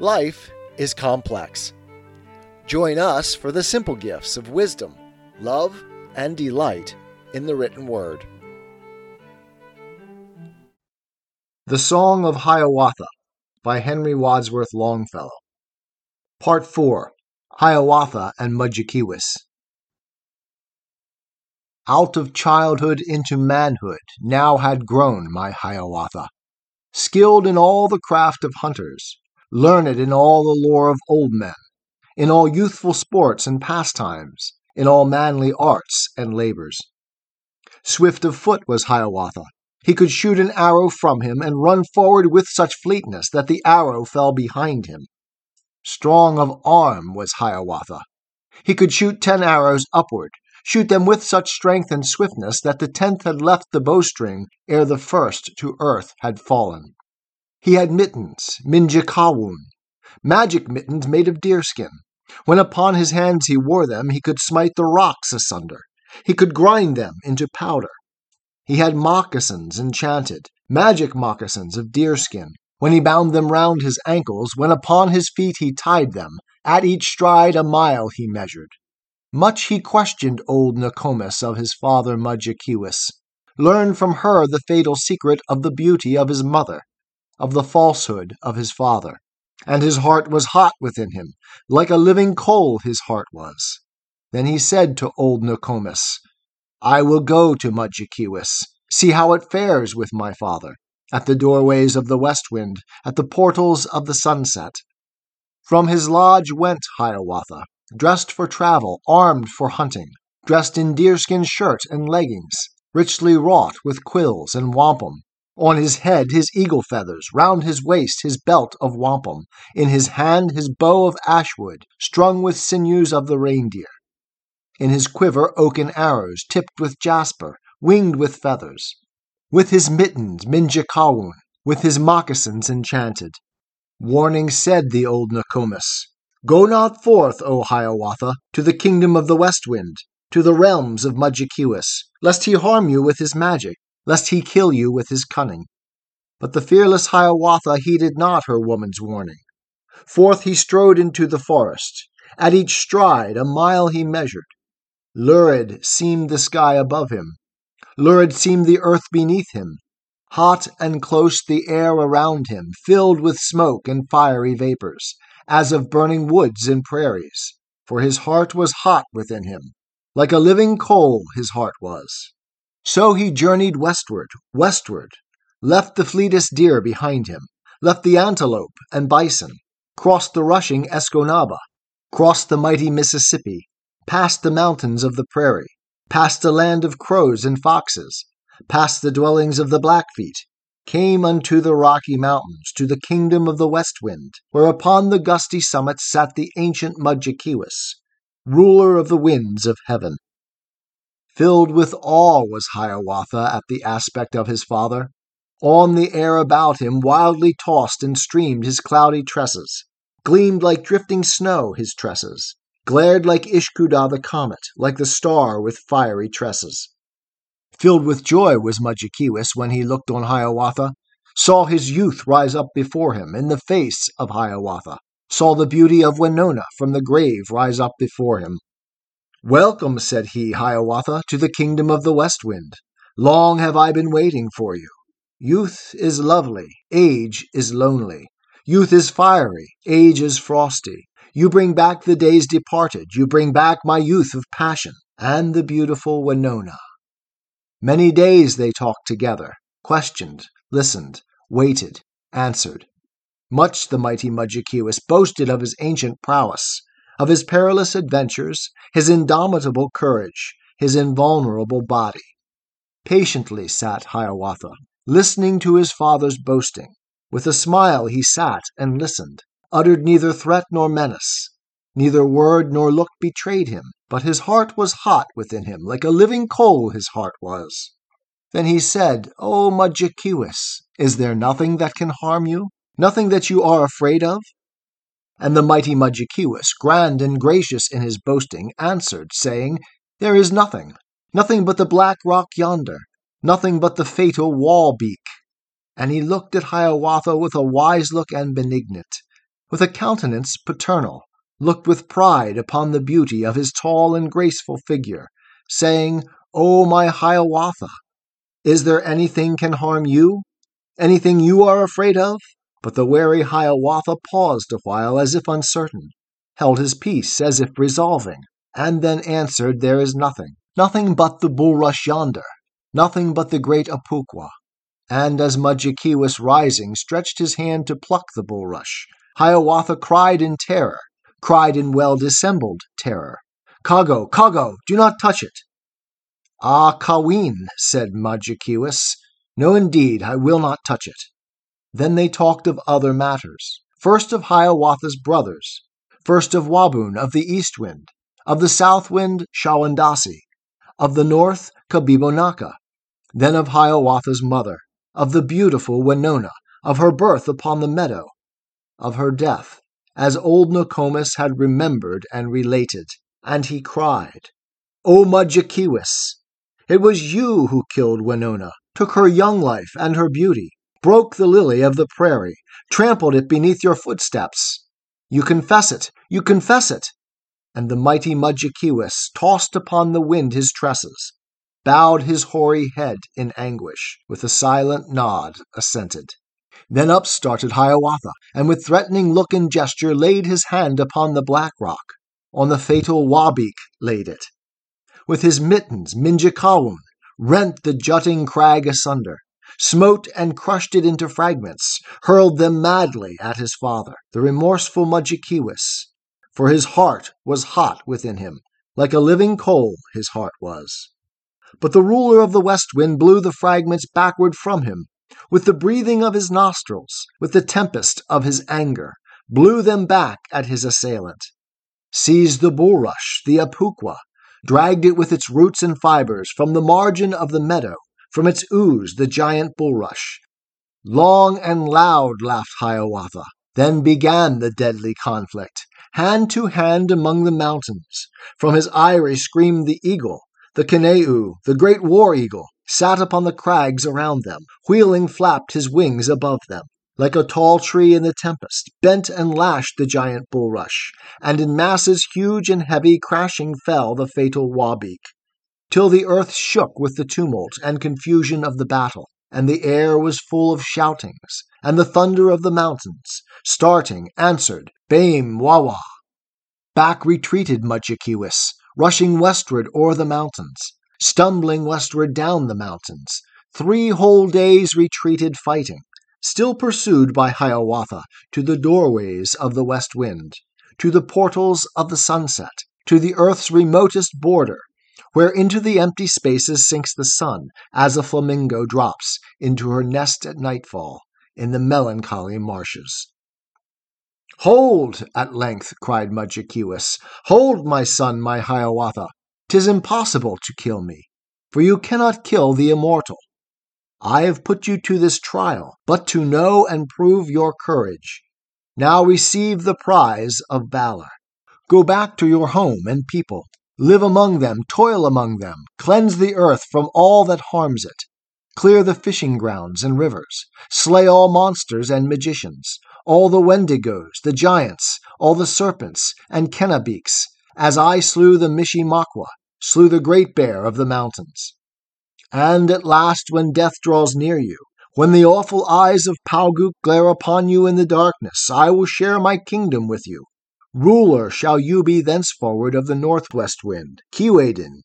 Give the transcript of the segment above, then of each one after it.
Life is complex. Join us for the simple gifts of wisdom, love, and delight in the written word. The Song of Hiawatha by Henry Wadsworth Longfellow. Part 4 Hiawatha and Mudjekeewis. Out of childhood into manhood now had grown my Hiawatha, skilled in all the craft of hunters, learned in all the lore of old men, in all youthful sports and pastimes, in all manly arts and labors. Swift of foot was Hiawatha. He could shoot an arrow from him and run forward with such fleetness that the arrow fell behind him. Strong of arm was Hiawatha. He could shoot ten arrows upward, shoot them with such strength and swiftness that the tenth had left the bowstring ere the first to earth had fallen. He had mittens, Minjekahwun, magic mittens made of deerskin. When upon his hands he wore them, he could smite the rocks asunder. He could grind them into powder. He had moccasins enchanted, magic moccasins of deerskin. When he bound them round his ankles, when upon his feet he tied them, at each stride a mile he measured. Much he questioned old Nokomis of his father Mudjekeewis, learned from her the fatal secret of the beauty of his mother, of the falsehood of his father. And his heart was hot within him, like a living coal his heart was. Then he said to old Nokomis, I will go to Mudjekeewis, see how it fares with my father, at the doorways of the west wind, at the portals of the sunset. From his lodge went Hiawatha, dressed for travel, armed for hunting, dressed in deerskin shirt and leggings, richly wrought with quills and wampum, on his head his eagle feathers, round his waist his belt of wampum, in his hand his bow of ashwood, strung with sinews of the reindeer. In his quiver oaken arrows, tipped with jasper, winged with feathers. With his mittens Minjekahwun, with his moccasins enchanted. Warning said the old Nokomis, Go not forth, O Hiawatha, to the kingdom of the west wind, to the realms of Mudjekeewis, lest he harm you with his magic, lest he kill you with his cunning. But the fearless Hiawatha heeded not her woman's warning. Forth he strode into the forest. At each stride a mile he measured. Lurid seemed the sky above him. Lurid seemed the earth beneath him. Hot and close the air around him, filled with smoke and fiery vapors, as of burning woods and prairies. For his heart was hot within him. Like a living coal his heart was. So he journeyed westward, westward, left the fleetest deer behind him, left the antelope and bison, crossed the rushing Escanaba, crossed the mighty Mississippi, passed the mountains of the prairie, passed the land of crows and foxes, passed the dwellings of the Blackfeet, came unto the Rocky Mountains, to the kingdom of the west wind, where upon the gusty summits sat the ancient Mudjekeewis, ruler of the winds of heaven. Filled with awe was Hiawatha at the aspect of his father. On the air about him wildly tossed and streamed his cloudy tresses, gleamed like drifting snow his tresses, glared like Ishkoodah the comet, like the star with fiery tresses. Filled with joy was Mudjekeewis when he looked on Hiawatha, saw his youth rise up before him in the face of Hiawatha, saw the beauty of Wenonah from the grave rise up before him. Welcome, said he, Hiawatha, to the kingdom of the west wind. Long have I been waiting for you. Youth is lovely, age is lonely. Youth is fiery, age is frosty. You bring back the days departed, you bring back my youth of passion, and the beautiful Wenonah. Many days they talked together, questioned, listened, waited, answered. Much the mighty Mudjekeewis boasted of his ancient prowess, of his perilous adventures, his indomitable courage, his invulnerable body. Patiently sat Hiawatha, listening to his father's boasting. With a smile he sat and listened, uttered neither threat nor menace. Neither word nor look betrayed him, but his heart was hot within him, like a living coal his heart was. Then he said, O Mudjekeewis, is there nothing that can harm you? Nothing that you are afraid of? And the mighty Mudjekeewis, grand and gracious in his boasting, answered, saying, There is nothing, nothing but the black rock yonder, nothing but the fatal Wabeek. And he looked at Hiawatha with a wise look and benignant. with a countenance paternal, looked with pride upon the beauty of his tall and graceful figure, saying, O my Hiawatha, is there anything can harm you? Anything you are afraid of? But the wary Hiawatha paused a while as if uncertain, held his peace as if resolving, and then answered, There is nothing, nothing but the bulrush yonder, nothing but the great Apukwa. And as Mudjekeewis rising stretched his hand to pluck the bulrush, Hiawatha cried in terror, cried in well dissembled terror, Kago, Kago, do not touch it. Ah, Kaween, said Mudjekeewis, no indeed, I will not touch it. Then they talked of other matters, first of Hiawatha's brothers, first of Wabun of the east wind, of the south wind Shawondasee, of the north Kabibonokka, then of Hiawatha's mother, of the beautiful Wenonah, of her birth upon the meadow, of her death, as old Nokomis had remembered and related, and he cried, O Mudjekeewis, it was you who killed Wenonah, took her young life and her beauty, broke the lily of the prairie, trampled it beneath your footsteps. You confess it, you confess it. And the mighty Mudjekeewis tossed upon the wind his tresses, bowed his hoary head in anguish, with a silent nod assented. Then up started Hiawatha, and with threatening look and gesture laid his hand upon the black rock, on the fatal Wabeek laid it. With his mittens Minjekahwun rent the jutting crag asunder, smote and crushed it into fragments, hurled them madly at his father, the remorseful Mudjekeewis, for his heart was hot within him, like a living coal his heart was. But the ruler of the west wind blew the fragments backward from him, with the breathing of his nostrils, with the tempest of his anger, blew them back at his assailant. Seized the bulrush, the apukwa, dragged it with its roots and fibers from the margin of the meadow, from its ooze the giant bulrush. Long and loud laughed Hiawatha. Then began the deadly conflict, hand to hand among the mountains. From his eyrie screamed the eagle, the Keneu, the great war eagle, sat upon the crags around them, wheeling flapped his wings above them. Like a tall tree in the tempest, bent and lashed the giant bulrush, and in masses huge and heavy crashing fell the fatal Wabeek, till the earth shook with the tumult and confusion of the battle, and the air was full of shoutings, and the thunder of the mountains, starting, answered, Baim-wawa. Back retreated Mudjekeewis, rushing westward o'er the mountains, stumbling westward down the mountains. Three whole days retreated fighting, still pursued by Hiawatha, to the doorways of the west wind, to the portals of the sunset, to the earth's remotest border, where into the empty spaces sinks the sun, as a flamingo drops into her nest at nightfall in the melancholy marshes. Hold! at length cried Mudjekeewis. Hold, my son, my Hiawatha! Tis impossible to kill me, for you cannot kill the immortal. I have put you to this trial, but to know and prove your courage. Now receive the prize of valor. Go back to your home and people. Live among them, toil among them, cleanse the earth from all that harms it. Clear the fishing grounds and rivers, slay all monsters and magicians, all the Wendigos, the giants, all the serpents and Kenabeeks, as I slew the Mishe-Mokwa, slew the great bear of the mountains. And at last, when death draws near you, when the awful eyes of Pauguk glare upon you in the darkness, I will share my kingdom with you. Ruler shall you be thenceforward of the northwest wind, Keewaydin.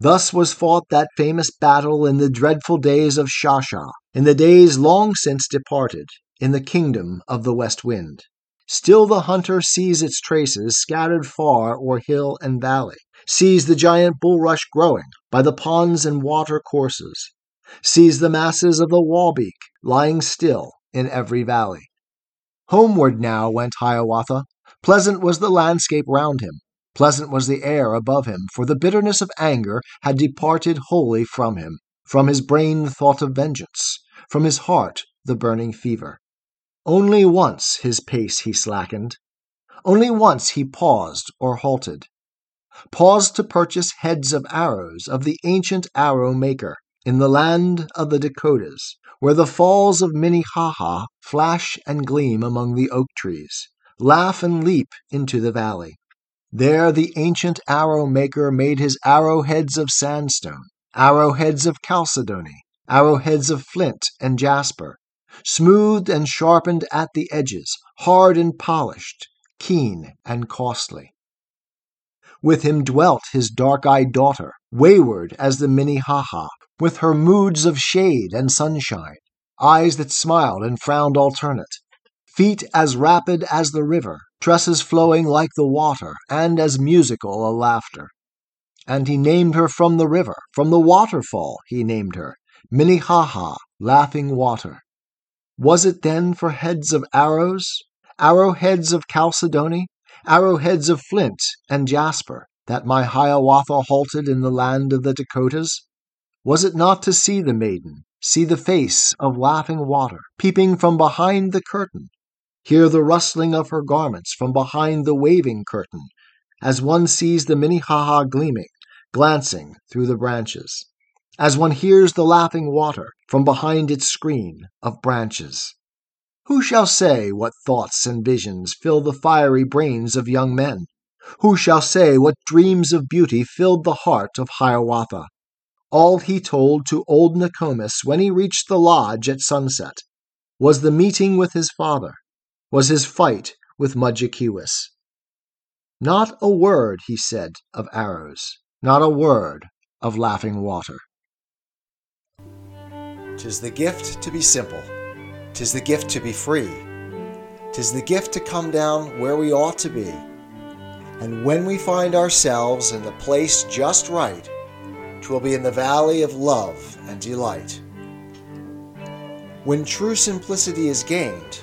Thus was fought that famous battle in the dreadful days of Shah-shah, in the days long since departed, in the kingdom of the west wind. Still the hunter sees its traces scattered far o'er hill and valley sees the giant bulrush growing by the ponds and water courses, sees the masses of the Wabeek lying still in every valley. Homeward now went Hiawatha. Pleasant was the landscape round him, pleasant was the air above him, for the bitterness of anger had departed wholly from him, from his brain the thought of vengeance, from his heart the burning fever. Only once his pace he slackened. Only once he paused or halted, paused to purchase heads of arrows of the ancient arrow maker in the land of the Dakotas, where the falls of Minnehaha flash and gleam among the oak trees, laugh and leap into the valley. There the ancient arrow maker made his arrowheads of sandstone, arrowheads of chalcedony, arrowheads of flint and jasper, smoothed and sharpened at the edges, hard and polished, keen and costly. With him dwelt his dark eyed daughter, wayward as the Minnehaha, with her moods of shade and sunshine, eyes that smiled and frowned alternate, feet as rapid as the river, tresses flowing like the water, and as musical a laughter. And he named her from the river, from the waterfall he named her, Minnehaha, laughing water. Was it then for heads of arrows, arrowheads of chalcedony, arrowheads of flint and jasper, that my Hiawatha halted in the land of the Dakotas? Was it not to see the maiden, see the face of laughing water, peeping from behind the curtain, hear the rustling of her garments from behind the waving curtain, as one sees the Minnehaha gleaming, glancing through the branches, as one hears the laughing water from behind its screen of branches? Who shall say what thoughts and visions fill the fiery brains of young men? Who shall say what dreams of beauty filled the heart of Hiawatha? All he told to old Nokomis when he reached the lodge at sunset was the meeting with his father, was his fight with Mudjekeewis. Not a word, he said, of arrows, not a word of laughing water. Tis the gift to be simple, tis the gift to be free, tis the gift to come down where we ought to be. And when we find ourselves in the place just right, 'twill be in the valley of love and delight. When true simplicity is gained,